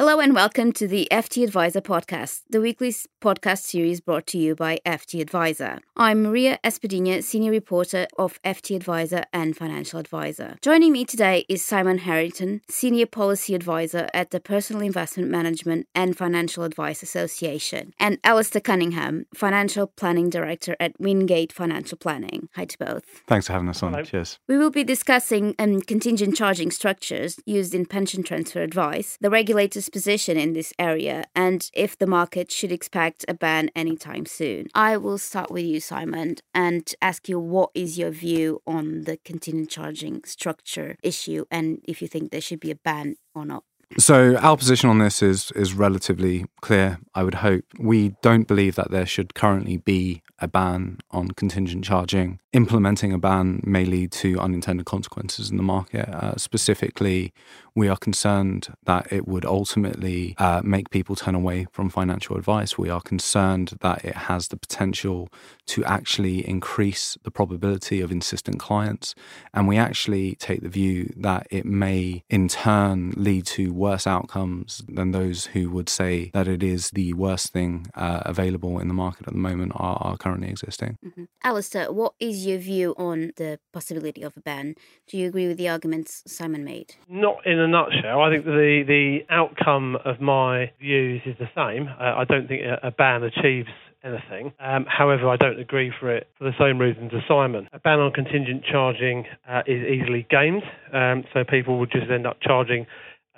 Hello and welcome to the FT Adviser podcast, the weekly podcast series brought to you by FT Adviser. I'm Maria Espadinha, senior reporter of FT Adviser and financial advisor. Joining me today is Simon Harrington, senior policy advisor at the Personal Investment Management and Financial Advice Association, and Alistair Cunningham, financial planning director at Wingate Financial Planning. Hi to both. Thanks for having us on. Hello. Cheers. We will be discussing um, contingent charging structures used in pension transfer advice, the regulator's position in this area, and if the market should expect a ban anytime soon. I will start with you, Simon, and ask you what is your view on the contingent charging structure issue and if you think there should be a ban or not. So our position on this is is relatively clear. I would hope we don't believe that there should currently be a ban on contingent charging. Implementing a ban may lead to unintended consequences in the market. Uh, specifically, we are concerned that it would ultimately uh, make people turn away from financial advice. We are concerned that it has the potential to actually increase the probability of insistent clients. And we actually take the view that it may in turn lead to worse outcomes than those who would say that it is the worst thing uh, available in the market at the moment are, are currently existing. Mm-hmm. Alistair, what is your view on the possibility of a ban? Do you agree with the arguments Simon made? Not in a nutshell. I think the the outcome of my views is the same. Uh, I don't think a, a ban achieves anything. Um, however, I don't agree for it for the same reasons as Simon. A ban on contingent charging uh, is easily gamed, um, so people would just end up charging.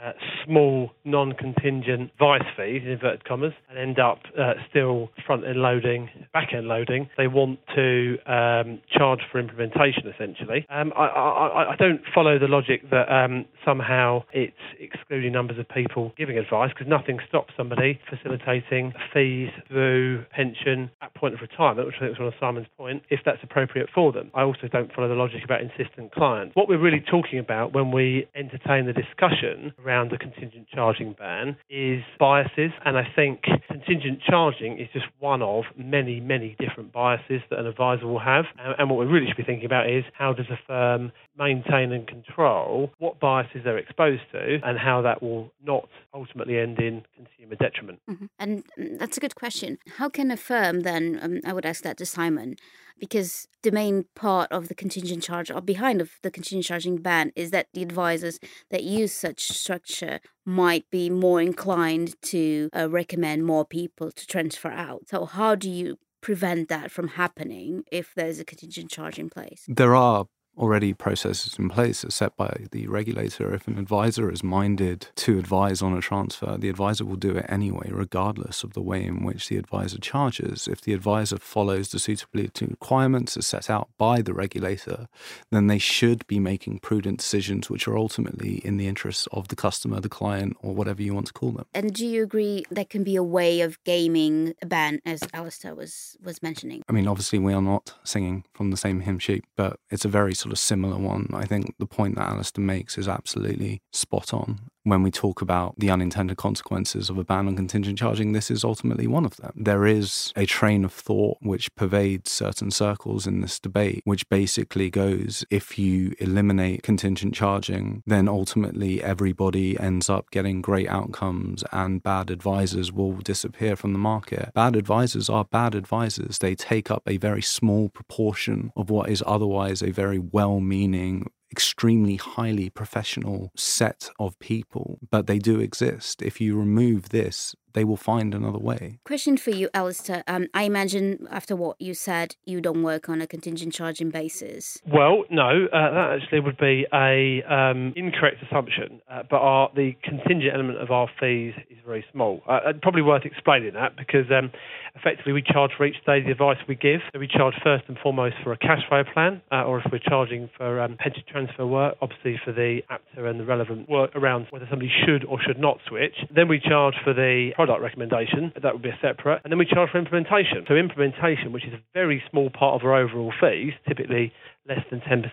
Uh, small non-contingent vice fees, in inverted commas, and end up uh, still front-end loading, back-end loading. They want to um, charge for implementation, essentially. Um, I, I, I don't follow the logic that um, somehow it's excluding numbers of people giving advice, because nothing stops somebody facilitating fees through pension at point of retirement, which I think was one of Simon's point, if that's appropriate for them. I also don't follow the logic about insistent clients. What we're really talking about when we entertain the discussion around the contingent charging ban is biases, and I think contingent charging is just one of many, many different biases that an advisor will have. And, and what we really should be thinking about is how does a firm maintain and control what biases they're exposed to, and how that will not ultimately end in consumer detriment. Mm-hmm. And that's a good question. How can a firm then, um, I would ask that to Simon, because the main part of the contingent charge or behind of the contingent charging ban is that the advisors that use such structure might be more inclined to uh, recommend more people to transfer out. So how do you prevent that from happening if there's a contingent charge in place? There are already processes in place as set by the regulator. If an advisor is minded to advise on a transfer, the advisor will do it anyway, regardless of the way in which the advisor charges. If the advisor follows the suitability requirements as set out by the regulator, then they should be making prudent decisions which are ultimately in the interests of the customer, the client, or whatever you want to call them. And do you agree that can be a way of gaming a ban, as Alistair was, was mentioning? I mean, obviously, we are not singing from the same hymn sheet, but it's a very sort of similar one. I think the point that Alistair makes is absolutely spot on. When we talk about the unintended consequences of a ban on contingent charging, this is ultimately one of them. There is a train of thought which pervades certain circles in this debate, which basically goes if you eliminate contingent charging, then ultimately everybody ends up getting great outcomes and bad advisors will disappear from the market. Bad advisors are bad advisors. They take up a very small proportion of what is otherwise a very well meaning extremely highly professional set of people, but they do exist. If you remove this, they will find another way. Question for you, Alistair. Um, I imagine after what you said, you don't work on a contingent charging basis. Well, no, uh, that actually would be a um, incorrect assumption. Uh, but our, the contingent element of our fees is very small. Uh, probably worth explaining that because um, effectively we charge for each stage of advice we give. So we charge first and foremost for a cash flow plan, uh, or if we're charging for um, pension transfer work, obviously for the APTA and the relevant work around whether somebody should or should not switch. Then we charge for the product recommendation, that would be a separate, and then we charge for implementation. So implementation, which is a very small part of our overall fees, typically less than 10%,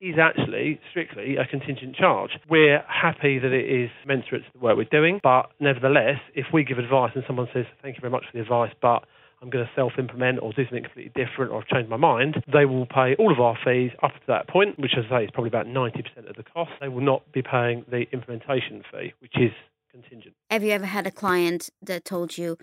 is actually strictly a contingent charge. We're happy that it is commensurate to the work we're doing, but nevertheless, if we give advice and someone says, thank you very much for the advice, but I'm going to self implement or do something completely different or I've changed my mind, they will pay all of our fees up to that point, which, as I say, is probably about 90% of the cost. They will not be paying the implementation fee, which is contingent. Have you ever had a client that told you,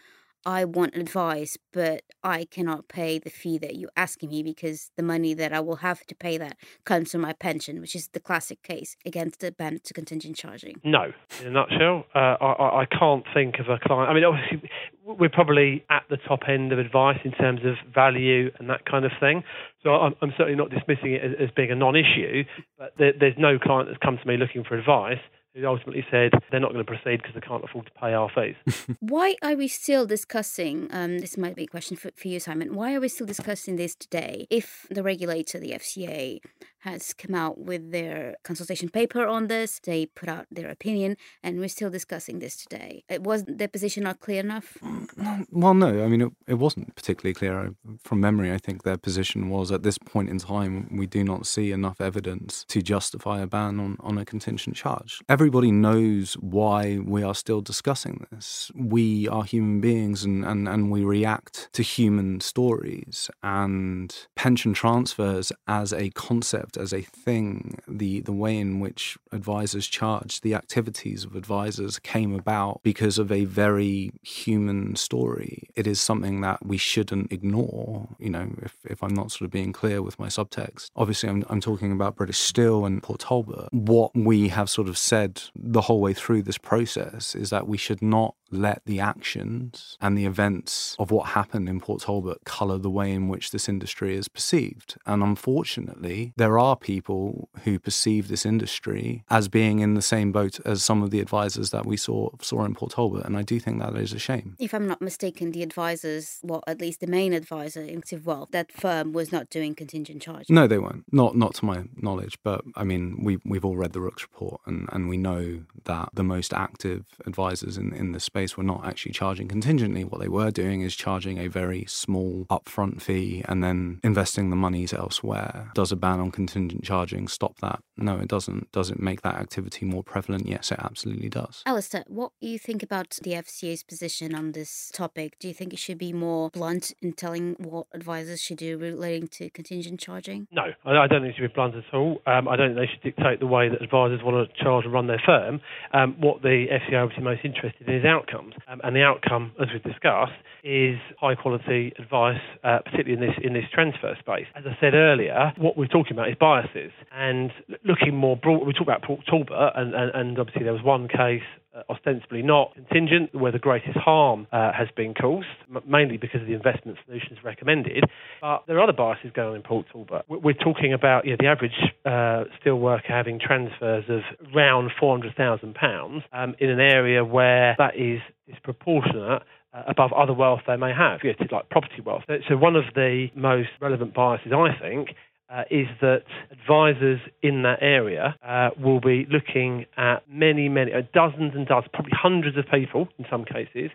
I want advice, but I cannot pay the fee that you're asking me because the money that I will have to pay that comes from my pension, which is the classic case against the ban to contingent charging. No, in a nutshell, uh, I, I can't think of a client. I mean, obviously, we're probably at the top end of advice in terms of value and that kind of thing. So I'm, I'm certainly not dismissing it as, as being a non-issue, but there, there's no client that's come to me looking for advice who ultimately said they're not going to proceed because they can't afford to pay our fees. why are we still discussing? Um, this might be a question for, for you, Simon. Why are we still discussing this today? If the regulator, the FCA, has come out with their consultation paper on this, they put out their opinion, and we're still discussing this today. Was their position not clear enough? Mm, well, no. I mean, it, it wasn't particularly clear. From memory, I think their position was at this point in time, we do not see enough evidence to justify a ban on, on a contingent charge. Everybody knows why we are still discussing this. We are human beings and, and, and we react to human stories. And pension transfers as a concept, as a thing, the, the way in which advisors charge, the activities of advisors came about because of a very human story. It is something that we shouldn't ignore, you know, if, if I'm not sort of being clear with my subtext. Obviously, I'm, I'm talking about British Steel and Port Talbot. What we have sort of said the whole way through this process is that we should not let the actions and the events of what happened in Port Talbot colour the way in which this industry is perceived. And unfortunately, there are people who perceive this industry as being in the same boat as some of the advisors that we saw saw in Port Talbot. And I do think that is a shame. If I'm not mistaken, the advisors, well, at least the main advisor in Active Wealth, that firm was not doing contingent charge. No, they weren't. Not not to my knowledge. But I mean, we we've all read the Rooks report, and and we know that the most active advisors in in the space space were not actually charging contingently. What they were doing is charging a very small upfront fee and then investing the monies elsewhere. Does a ban on contingent charging stop that? No, it doesn't. Does it make that activity more prevalent? Yes, it absolutely does. Alistair, what do you think about the FCA's position on this topic? Do you think it should be more blunt in telling what advisors should do relating to contingent charging? No, I don't think it should be blunt at all. Um, I don't think they should dictate the way that advisors want to charge and run their firm. Um, what the FCA are obviously most interested in is outcomes outcomes. Um, and the outcome, as we've discussed, is high quality advice, uh, particularly in this in this transfer space. As I said earlier, what we're talking about is biases. And looking more broad, we talk about Port Talbot, and, and, and obviously there was one case uh, ostensibly not contingent, where the greatest harm uh, has been caused, m- mainly because of the investment solutions recommended. But there are other biases going on in Port Talbot. We're talking about you know, the average uh, steel worker having transfers of around £400,000 um, in an area where that is disproportionate uh, above other wealth they may have, you know, like property wealth. So one of the most relevant biases, I think, uh, is that advisors in that area uh, will be looking at many, many, uh, dozens and dozens, probably hundreds of people in some cases,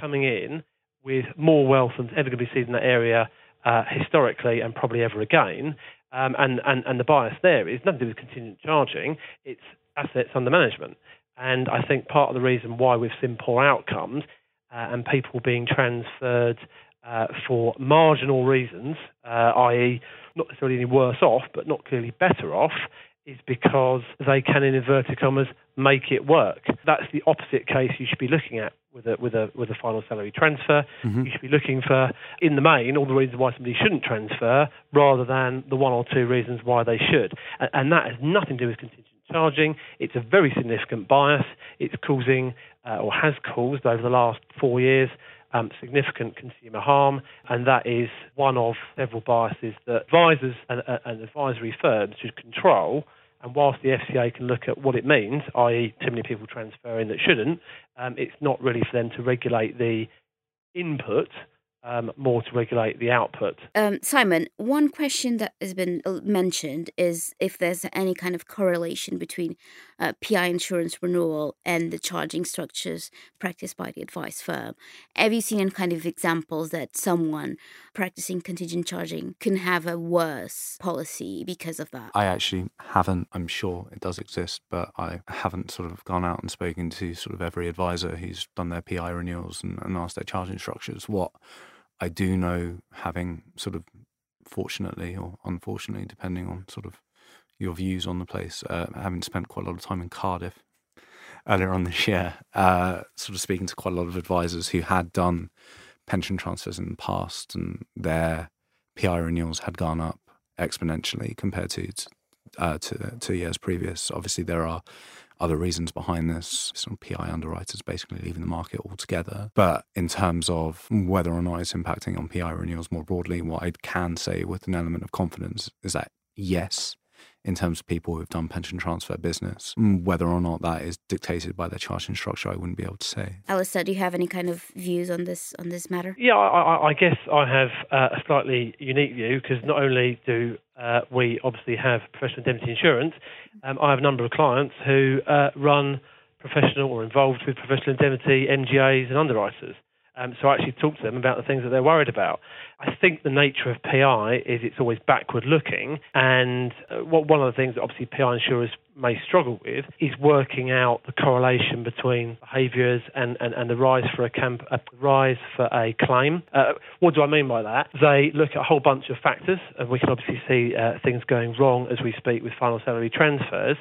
coming in with more wealth than ever going to be seen in that area uh, historically and probably ever again. Um, and, and, and the bias there is nothing to do with contingent charging, it's assets under management. And I think part of the reason why we've seen poor outcomes uh, and people being transferred uh, for marginal reasons, i.e., not necessarily any worse off, but not clearly better off, is because they can, in inverted commas, make it work. That's the opposite case you should be looking at with a with a with a final salary transfer. Mm-hmm. You should be looking for, in the main, all the reasons why somebody shouldn't transfer, rather than the one or two reasons why they should. And, and that has nothing to do with contingent charging. It's a very significant bias. It's causing, uh, or has caused, over the last four years, um, significant consumer harm, and that is one of several biases that advisors and, uh, and advisory firms should control. And whilst the FCA can look at what it means, i.e., too many people transferring that shouldn't, um, it's not really for them to regulate the input um, more to regulate the output. Um, Simon, one question that has been uh, mentioned is if there's any kind of correlation between uh, PI insurance renewal and the charging structures practiced by the advice firm. Have you seen any kind of examples that someone practicing contingent charging can have a worse policy because of that? I actually haven't. I'm sure it does exist, but I haven't sort of gone out and spoken to sort of every advisor who's done their PI renewals and, and asked their charging structures. What I do know, having sort of fortunately or unfortunately, depending on sort of your views on the place, uh, having spent quite a lot of time in Cardiff, earlier on this year, uh, sort of speaking to quite a lot of advisors who had done pension transfers in the past, and their PI renewals had gone up exponentially compared to uh, to two years previous. Obviously, there are other reasons behind this. Some PI underwriters basically leaving the market altogether. But in terms of whether or not it's impacting on PI renewals more broadly, what I can say with an element of confidence is that yes, in terms of people who've done pension transfer business. Mm, whether or not that is dictated by their charging structure, I wouldn't be able to say. Alistair, do you have any kind of views on this on this matter? Yeah, I, I guess I have uh, a slightly unique view because not only do uh, we obviously have professional indemnity insurance, um, I have a number of clients who uh, run professional or involved with professional indemnity MGAs and underwriters. Um, so I actually talk to them about the things that they're worried about. I think the nature of PI is it's always backward looking, and uh, what, one of the things that obviously PI insurers may struggle with is working out the correlation between behaviours and, and, and the rise for a camp, a rise for a claim. Uh, what do I mean by that? They look at a whole bunch of factors, and we can obviously see uh, things going wrong as we speak with final salary transfers,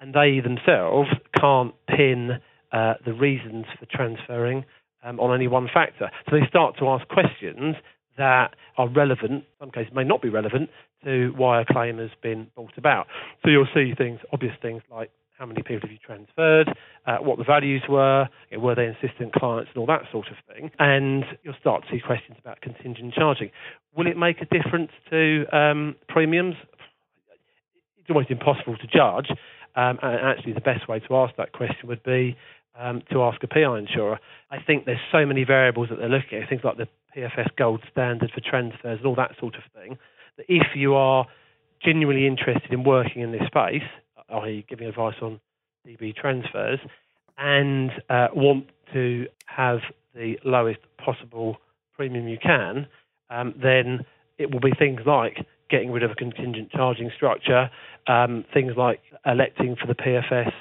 and they themselves can't pin uh, the reasons for transferring um, on any one factor. So they start to ask questions that are relevant, some cases may not be relevant, to why a claim has been brought about. So you'll see things, obvious things like how many people have you transferred, uh, what the values were, you know, were they insistent clients, and all that sort of thing. And you'll start to see questions about contingent charging. Will it make a difference to um, premiums? It's almost impossible to judge. Um, and actually, the best way to ask that question would be um, to ask a PI insurer. I think there's so many variables that they're looking at, things like the PFS gold standard for transfers and all that sort of thing, that if you are genuinely interested in working in this space, i.e., giving advice on DB transfers, and uh, want to have the lowest possible premium you can, um, then it will be things like getting rid of a contingent charging structure, um, things like electing for the PFS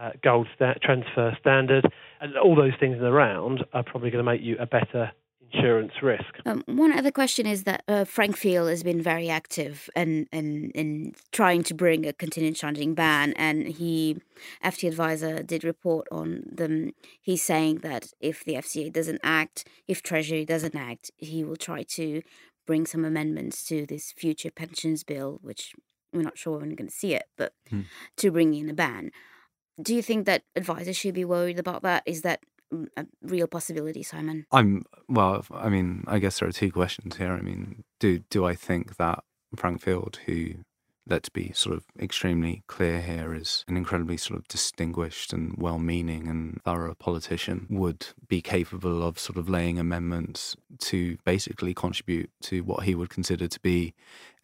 uh, gold sta- transfer standard, and all those things in the round are probably going to make you a better insurance risk. Um, one other question is that uh, Frank Field has been very active in, in, in trying to bring a contingent charging ban, and he, FT Adviser, did report on them. He's saying that if the FCA doesn't act, if Treasury doesn't act, he will try to bring some amendments to this future pensions bill, which we're not sure when we're going to see it, but hmm. to bring in a ban do you think that advisors should be worried about that? Is that a real possibility, Simon? I'm well. I mean, I guess there are two questions here. I mean, do do I think that Frank Field, who let's be sort of extremely clear here, is an incredibly sort of distinguished and well-meaning and thorough politician, would be capable of sort of laying amendments to basically contribute to what he would consider to be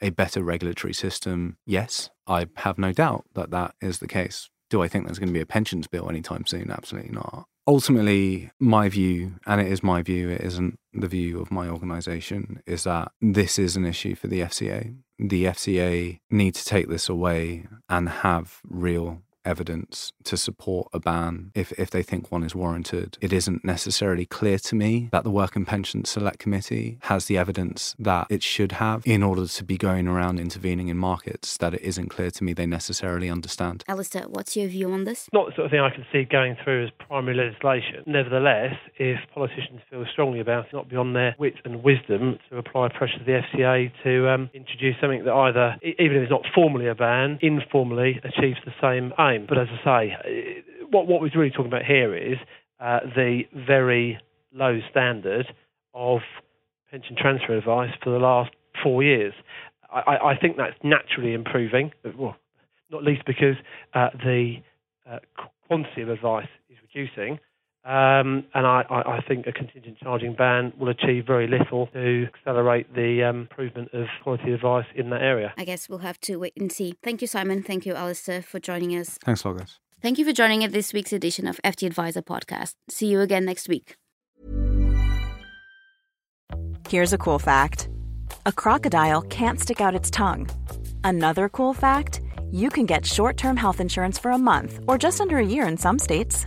a better regulatory system. Yes, I have no doubt that that is the case do I think there's going to be a pensions bill anytime soon? Absolutely not. Ultimately, my view, and it is my view, it isn't the view of my organisation, is that this is an issue for the FCA. The FCA need to take this away and have real evidence to support a ban if, if they think one is warranted. It isn't necessarily clear to me that the Work and Pension Select Committee has the evidence that it should have in order to be going around intervening in markets that it isn't clear to me they necessarily understand. Alistair, what's your view on this? Not the sort of thing I can see going through as primary legislation. Nevertheless, if politicians feel strongly about it, it's not beyond their wit and wisdom to apply pressure to the FCA to um, introduce something that either, even if it's not formally a ban, informally achieves the same aim But as I say, what what we're really talking about here is uh, the very low standard of pension transfer advice for the last four years. I, I think that's naturally improving, well, not least because uh, the uh, quantity of advice is reducing. Um, and I, I, think a contingent charging ban will achieve very little to accelerate the um, improvement of quality advice in that area. I guess we'll have to wait and see. Thank you, Simon. Thank you, Alistair, for joining us. Thanks, Logos. Thank you for joining us this week's edition of FT Adviser podcast. See you again next week. Here's a cool fact a crocodile can't stick out its tongue. Another cool fact you can get short term health insurance for a month or just under a year in some states.